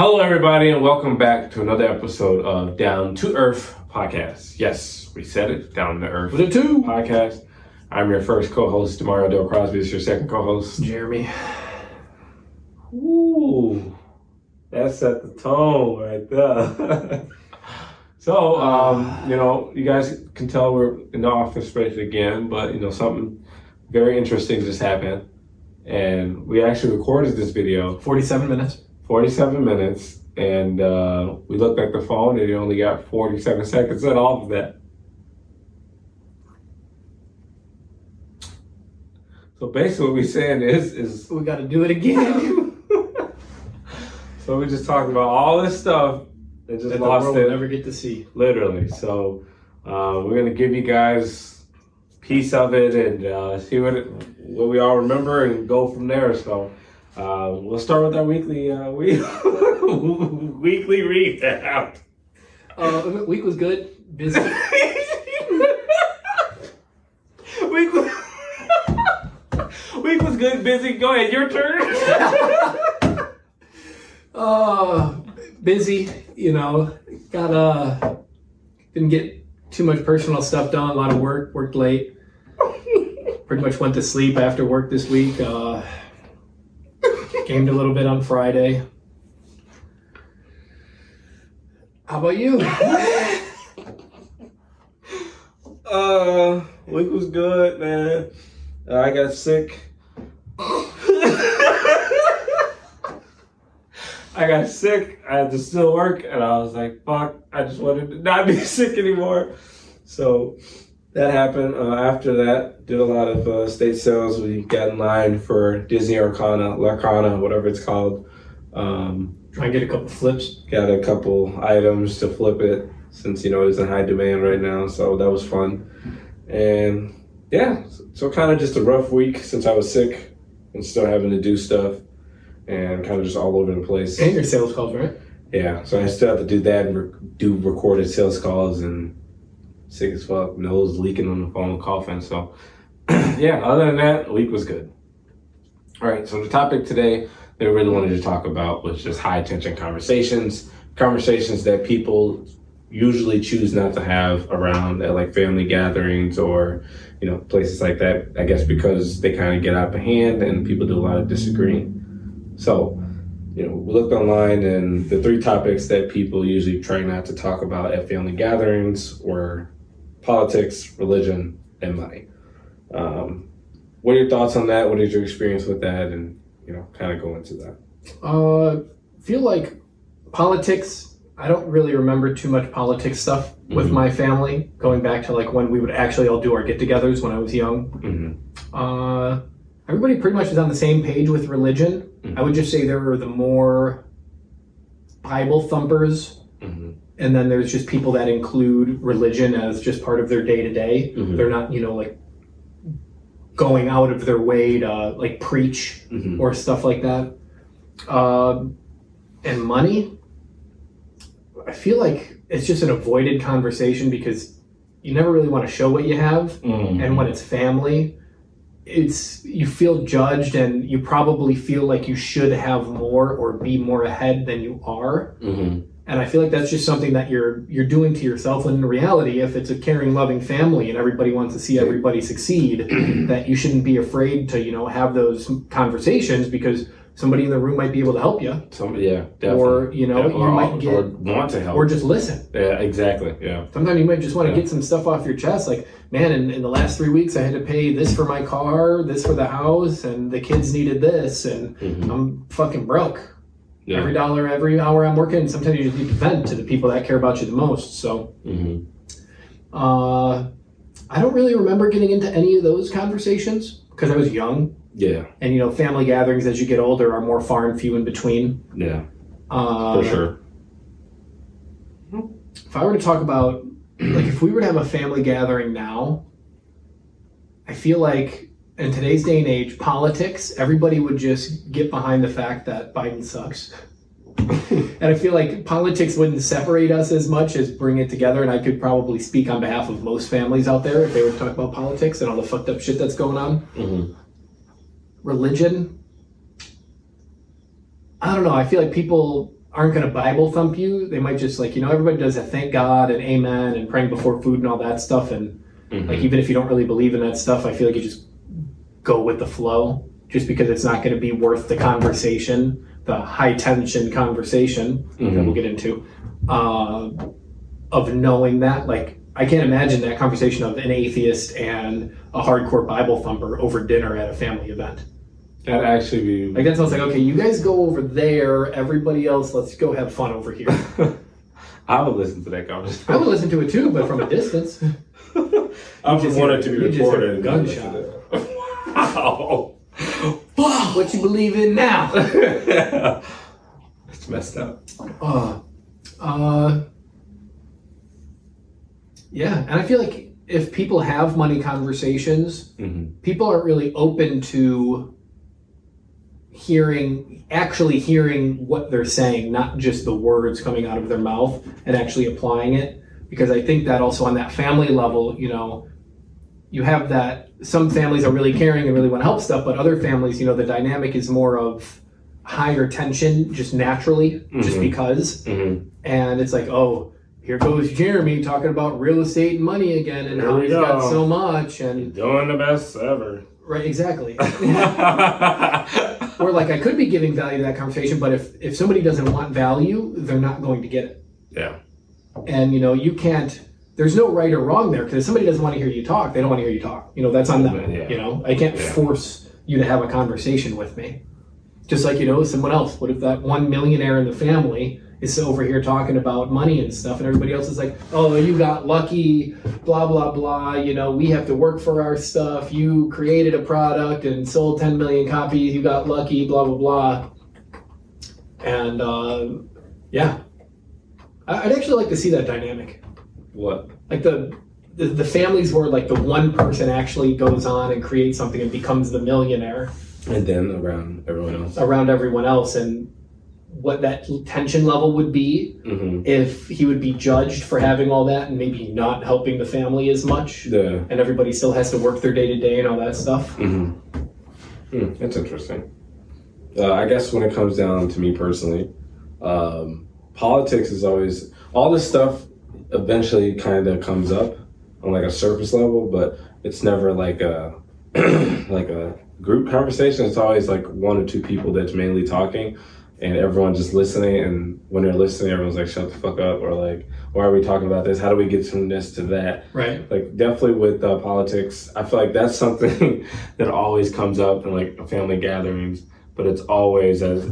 Hello, everybody, and welcome back to another episode of Down to Earth podcast. Yes, we said it, Down to Earth With a two. podcast. I'm your first co-host, Demario Del Crosby. is your second co-host. Jeremy. Ooh, that set the tone right there. so, um, you know, you guys can tell we're in the office space again, but you know, something very interesting just happened, and we actually recorded this video 47 minutes. 47 minutes, and uh, we looked at the phone and it only got 47 seconds in off of that. So basically, what we're saying is, is We got to do it again. so we just talked about all this stuff and just that lost it, never get to see. literally. So uh, we're gonna give you guys piece of it and uh, see what it, what we all remember and go from there. So. Uh, we'll start with our weekly uh, week, weekly recap. Uh, week was good. Busy. week, was, week was good, busy. Go ahead, your turn. Uh, busy. You know, got uh, didn't get too much personal stuff done. A lot of work. Worked late. Pretty much went to sleep after work this week. Uh, gamed a little bit on Friday. How about you? Uh, week was good, man. Uh, I got sick. I got sick. I had to still work, and I was like, "Fuck!" I just wanted to not be sick anymore. So that happened. Uh, after that, did a lot of uh, state sales. We got in line for Disney Arcana, Lorcana, whatever it's called. Um, Try and get a couple flips. got a couple items to flip it since you know it's in high demand right now. So that was fun. And yeah, so kind of just a rough week since I was sick and still having to do stuff and kind of just all over the place. And your sales calls, right? Yeah, so I still have to do that and re- do recorded sales calls and sick as fuck, nose leaking on the phone, coughing. So yeah, other than that, week was good. All right, so the topic today that we really wanted to talk about was just high tension conversations, conversations that people usually choose not to have around at like family gatherings or you know places like that. I guess because they kind of get out of hand and people do a lot of disagreeing. So you know, we looked online and the three topics that people usually try not to talk about at family gatherings were politics, religion, and money. Um, what are your thoughts on that? What is your experience with that? And, you know, kind of go into that. Uh, feel like politics. I don't really remember too much politics stuff with Mhm. my family. Going back to like when we would actually all do our get-togethers when I was young. Mm-hmm. Uh, everybody pretty much is on the same page with religion. Mhm. I would just say there are the more Bible thumpers, Mm-hmm. And then there's just people that include religion as just part of their day to day. They're not, you know, like going out of their way to like preach Mm-hmm. or stuff like that. Um, and money, I feel like it's just an avoided conversation because you never really want to show what you have, Mm-hmm. and when it's family, it's you feel judged, and you probably feel like you should have more or be more ahead than you are. Mm-hmm. And I feel like that's just something that you're you're doing to yourself. When in reality, if it's a caring, loving family and everybody wants to see everybody succeed, that you shouldn't be afraid to you know have those conversations because somebody in the room might be able to help you, Some, yeah, definitely. or you know Yeah, you might get or want to help. or just listen. yeah, exactly. Yeah. Sometimes you might just want to Yeah. get some stuff off your chest. Like, man, in, in the last three weeks, I had to pay this for my car, this for the house, and the kids needed this, and Mm-hmm. I'm fucking broke. Yeah. Every dollar, every hour I'm working, sometimes you just need to vent to the people that care about you the most. So, mm-hmm. uh, I don't really remember getting into any of those conversations because I was young. Yeah. And, you know, family gatherings as you get older are more far and few in between. Yeah. Uh, For sure. if I were to talk about, like, if we were to have a family gathering now, I feel like in today's day and age, politics, everybody would just get behind the fact that Biden sucks. and I feel like politics wouldn't separate us as much as bring it together. And I could probably speak on behalf of most families out there if they were to talk about politics and all the fucked up shit that's going on. Mm-hmm. Religion, I don't know. I feel like people aren't going to Bible thump you. They might just like you know everybody does a thank God and amen and praying before food and all that stuff. And Mhm. like even if you don't really believe in that stuff, I feel like you just go with the flow, just because it's not going to be worth the conversation, the high tension conversation that Mhm. we'll get into, uh, of knowing that like. I can't imagine that conversation of an atheist and a hardcore Bible thumper over dinner at a family event. That'd actually be. Like that sounds like okay. You guys go over there. Everybody else, let's go have fun over here. I would listen to that conversation. I would listen to it too, but from a distance. I just just want it to be recorded. gunshot. Wow. what you believe in now? it's messed up. Uh, uh, yeah, and I feel like if people have money conversations, hmm people aren't really open to hearing, actually hearing what they're saying, not just the words coming out of their mouth and actually applying it. Because I think that also on that family level, you know, you have that some families are really caring and really want to help stuff, but other families, you know, the dynamic is more of higher tension just naturally, just Mhm. because hmm and it's like, oh, here goes Jeremy talking about real estate and money again, and Here how he's got so much, and Doing the best ever. right, exactly. or like I could be giving value to that conversation, but if if somebody doesn't want value, they're not going to get it, Yeah. and you know you can't. There's no right or wrong there because if somebody doesn't want to hear you talk, they don't want to hear you talk. You know that's on them. Yeah. You know I can't Yeah. force you to have a conversation with me. Just like you know someone else. What if that one millionaire in the family is over here talking about money and stuff, and everybody else is like, "Oh, you got lucky, blah blah blah." You know, we have to work for our stuff. You created a product and sold 10 million copies. You got lucky, blah blah blah. And uh, yeah, I'd actually like to see that dynamic, What? like the. The, the families where like the one person actually goes on and creates something and becomes the millionaire And then around everyone else. around everyone else and what that tension level would be hmm if he would be judged for having all that and maybe not helping the family as much and everybody still has to work their day to day and all that stuff hmm Hmm, that's interesting. Uh, I guess when it comes down to me personally, um, politics is always all this stuff. Eventually, kind of comes up on like a surface level, but it's never like a like a group conversation. It's always like one or two people that's mainly talking, and everyone just listening. And when they're listening, everyone's like, "Shut the fuck up," or like, "Why are we talking about this? How do we get from this to that?" right like definitely with uh, politics i feel like that's something that always comes up in like family gatherings but it's always as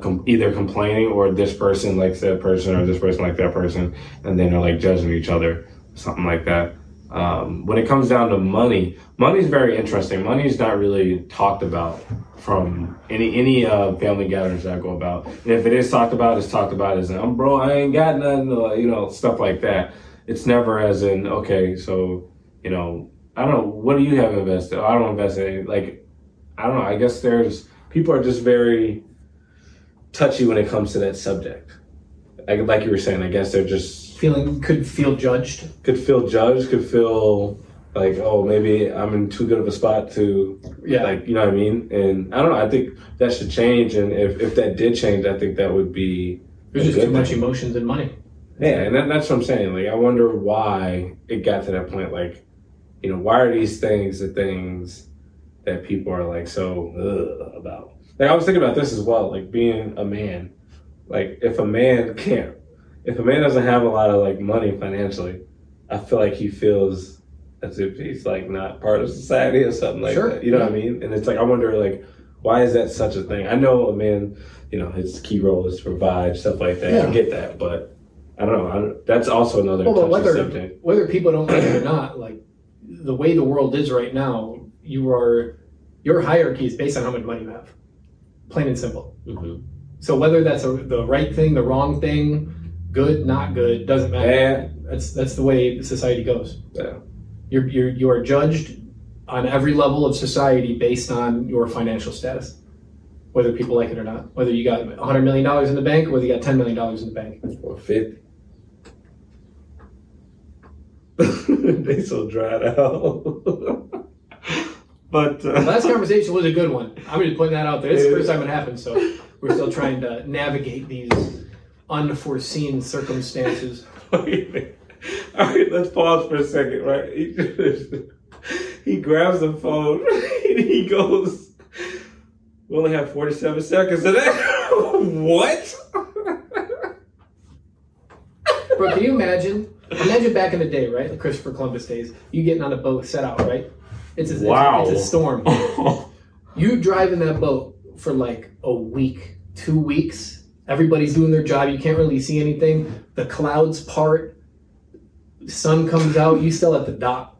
com- either complaining or this person likes that person or this person like that person and then they're like judging each other something like that. Um, when it comes down to money money is very interesting. Money is not really talked about from any any uh, family gatherings that I go about. And if it is talked about it's talked about as um, bro I ain't got nothing you know stuff like that. It's never as in okay so you know i don't know what do you have invested? I don't invest in any like i don't know i guess there's people are just very touchy when it comes to that subject like, like you were saying i guess they're just feeling could feel judged could feel judged could feel like oh maybe i'm in too good of a spot to yeah like you know what i mean and i don't know i think that should change and if, if that did change i think that would be there's just too much emotions and money Yeah, and that, that's what I'm saying. Like, I wonder why it got to that point. Like, you know, why are these things the things that people are like so ugh, about? Like, I was thinking about this as well. Like, being a man. Like, if a man can't, if a man doesn't have a lot of like money financially, I feel like he feels as if he's like not part of society or something like Sure, that. You know what I mean? And it's like I wonder like why is that such a thing? I know a man, you know, his key role is to provide stuff like that. Yeah. I get that, but I don't know. I don't, that's also another well, whether subject. whether people don't like it or not like the way the world is right now you are your hierarchy is based on how much money you have plain and simple hmm So whether that's a, the right thing, the wrong thing, good, not good, doesn't matter. And That's that's the way society goes. Yeah. You're, you're you are judged on every level of society based on your financial status, whether people like it or not. Whether you got 100 million dollars in the bank, or whether you got 10 million dollars in the bank. or fifty. they so dried out. but uh, Last conversation was a good one. I'm just putting that out there. It's the first time it happened, so we're still trying to navigate these unforeseen circumstances. Wait. All right, let's pause for a second, right? He, he grabs the phone and he goes, We only have 47 seconds that. what? Bro, can you imagine? Imagine back in the day, right? The Christopher Columbus days. You getting on a boat, set out, right? It's a, Wow. it's, a, it's a storm. You drive in that boat for like a week, two weeks. Everybody's doing their job. You can't really see anything. The clouds part. Sun comes out. You still at the dock.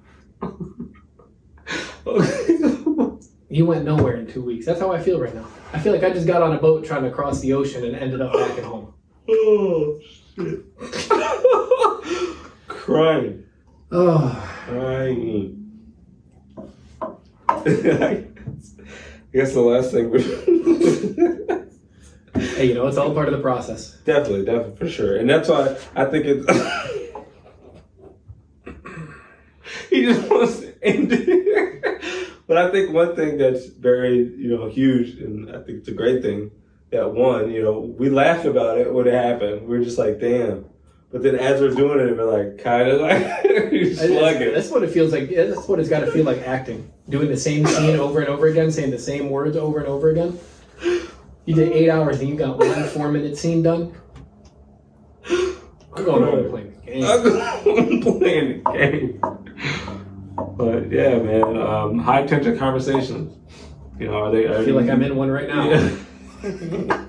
You went nowhere in two weeks. That's how I feel right now. I feel like I just got on a boat trying to cross the ocean and ended up back at home. oh, shit. Crying. Oh, Crying. I guess the last thing would. hey, you know it's all part of the process. Definitely, definitely, for sure. And that's why I think it's. he just wants to end it. but I think one thing that's very, you know, huge, and I think it's a great thing, that one, you know, we laughed about it when it happened. We are just like, damn. But then as we're doing it, we're like, kind of like, slug it. That's what it feels like. That's what it's got to feel like acting. Doing the same scene over and over again, saying the same words over and over again. You did eight hours and you got one four minute scene done. I'm going there playing the game. I'm playing the game. But yeah, man, um, high tension conversations. You know, are they? Are I feel like I'm in one right now. Yeah.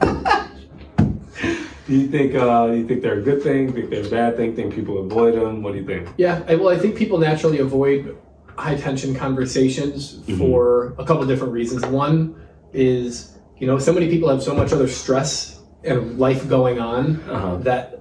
do you think? Uh, do you think they're a good thing? Think they're a bad thing? Think people avoid them? What do you think? Yeah, I, well, I think people naturally avoid high tension conversations Mm-hmm. for a couple different reasons. One is, you know, so many people have so much other stress and life going on Uh-huh. that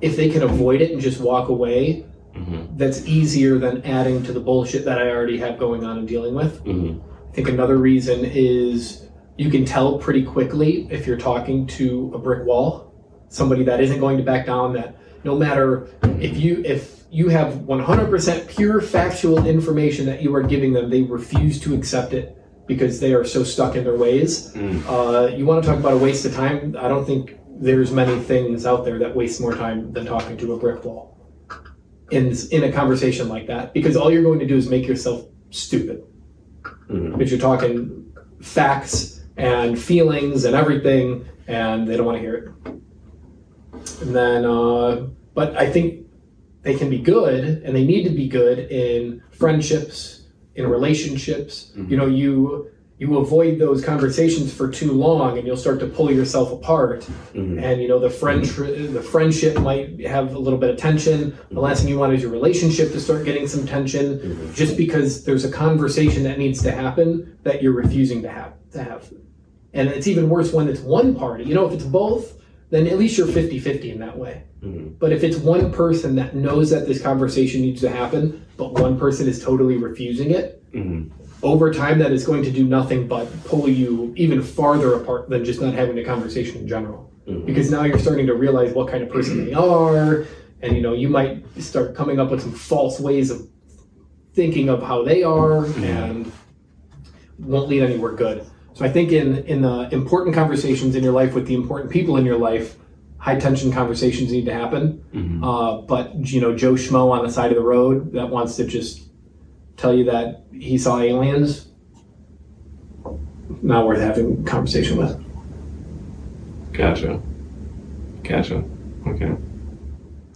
if they can avoid it and just walk away, Mm-hmm. that's easier than adding to the bullshit that I already have going on and dealing with. Mm-hmm. I think another reason is you can tell pretty quickly if you're talking to a brick wall, somebody that isn't going to back down. That no matter if you if you have 100% pure factual information that you are giving them, they refuse to accept it because they are so stuck in their ways. Mm. Uh, you want to talk about a waste of time? I don't think there's many things out there that waste more time than talking to a brick wall in in a conversation like that because all you're going to do is make yourself stupid Mhm. because you're talking facts and feelings and everything, and they don't want to hear it. And then, uh, but I think they can be good, and they need to be good in friendships, in relationships. You know, you you avoid those conversations for too long, and you'll start to pull yourself apart. Mhm. And you know, the friend the friendship might have a little bit of tension. The last thing you want is your relationship to start getting some tension, just because there's a conversation that needs to happen that you're refusing to have to have. And it's even worse when it's one party. You know, if it's both, then at least you're 50-50 in that way. Mhm. But if it's one person that knows that this conversation needs to happen, but one person is totally refusing it, Mhm. over time that is going to do nothing but pull you even farther apart than just not having a conversation in general. Mhm. Because now you're starting to realize what kind of person they are, and you know, you might start coming up with some false ways of thinking of how they are and won't lead anywhere good. So I think in in the important conversations in your life with the important people in your life, high tension conversations need to happen. Mhm. Uh, but you know, Joe Schmo on the side of the road that wants to just tell you that he saw aliens, not worth having a conversation with. Gotcha. Gotcha. Okay.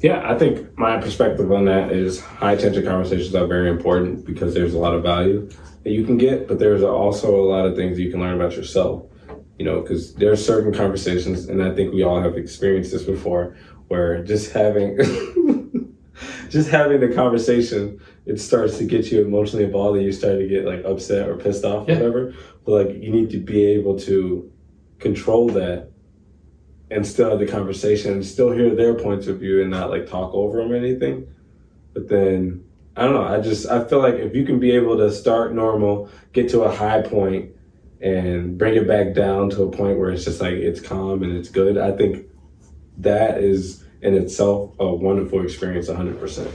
Yeah, I think my perspective on that is high tension conversations are very important because there's a lot of value that you can get, but there's also a lot of things you can learn about yourself. You know, because there are certain conversations, and I think we all have experienced this before, where just having just having the conversation, it starts to get you emotionally involved, and you start to get like upset or pissed off, or Yeah. whatever. But like, you need to be able to control that and still have the conversation and still hear their points of view and not like talk over them or anything. But then I don't know. I just I feel like if you can be able to start normal, get to a high point, and bring it back down to a point where it's just like it's calm and it's good. I think that is in itself a wonderful experience, hundred percent.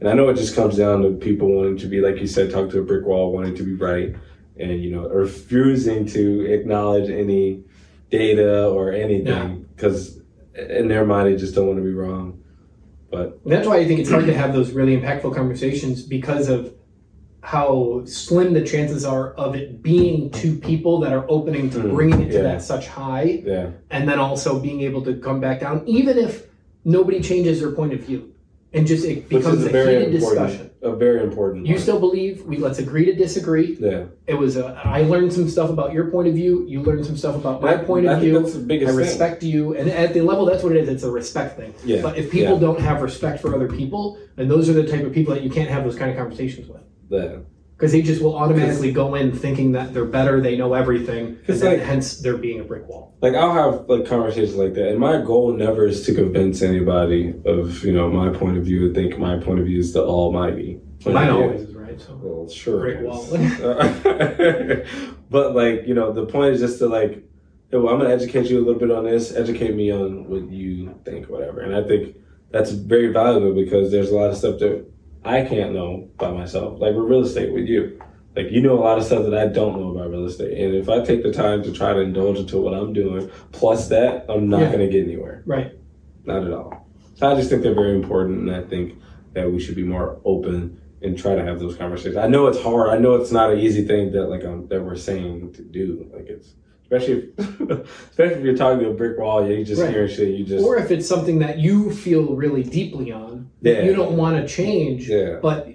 And I know it just comes down to people wanting to be, like you said, talk to a brick wall, wanting to be right, and you know, refusing to acknowledge any data or anything because in their mind they just don't want to be wrong. But that's why I think it's hard to have those really impactful conversations because of how slim the chances are of it being two people that are opening to Mm, bringing it to yeah. that such high yeah, and then also being able to come back down, even if nobody changes their point of view. And just it which becomes is a a very heated important, discussion. a very important. You one. still believe we let's agree to disagree. yeah. It was a, I learned some stuff about your point of view. You learned some stuff about my I- point I of view. That's the I biggest thing. respect you, and at the level, that's what it is. It's a respect thing. Yeah, But if people yeah. don't have respect for other people, then those are the type of people that you can't have those kind of conversations with, Yeah. Because they just will automatically go in thinking that they're better, they know everything, and then like- hence there being a brick wall. like I'll have like conversations like that, and my goal never is to convince anybody of you know my point of view. I think my point of view is the almighty. Mine always is right. So Well, sure. Brick wall. but like you know, the point is just to like, hey, well, I'm gonna educate you a little bit on this, educate me on what you think, whatever. And I think that's very valuable because there's a lot of stuff that I can't know by myself, like with real estate with you. Like you know a lot of stuff that I don't know about real estate, and if I take the time to try to indulge into what I'm doing, plus that, I'm not Yeah. gonna get anywhere. Right. Not at all. So I just think they're very important, and I think that we should be more open and try to have those conversations. I know it's hard. I know it's not an easy thing that like um, that we're saying to do. Like it's especially if, especially if you're talking to a brick wall, you just Right. hearing shit. You just or if it's something that you feel really deeply on, that Yeah. you don't want to change, yeah, but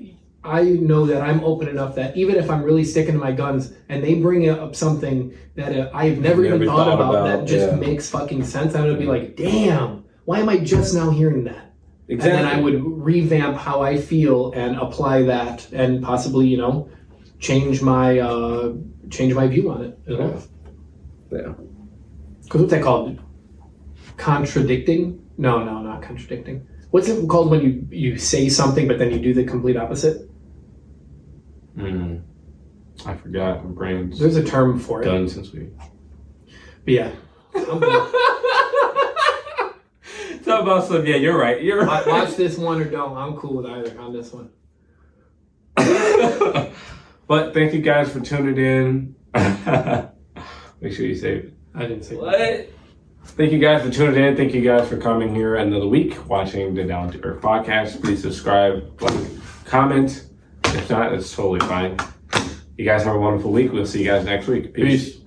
I know that I'm open enough that even if I'm really sticking to my guns and they bring up something that uh, I've never Never even thought, thought about, about, that just yeah. makes fucking sense, I'm gonna be like, damn, why am I just now hearing that? exactly. And then I would revamp how I feel and apply that, and possibly, you know, change my uh, change my view on it well. Yeah. Because what's that called? Contradicting? No, no, not contradicting. What's it called when you you say something but then you do the complete opposite? Mm. I forgot. My brain's There's a term for it. done since we. But yeah. I'm. Talk about some. Yeah, you're right. You're Wa- right. Watch this one or don't. I'm cool with either on this one. but thank you guys for tuning in. Make sure you save it. I didn't say What? Thank you guys for tuning in. Thank you guys for coming here another week watching the Down to Earth podcast. Please subscribe, like, comment. If not, it's totally fine. You guys have a wonderful week. We'll see you guys next week. Peace. Peace.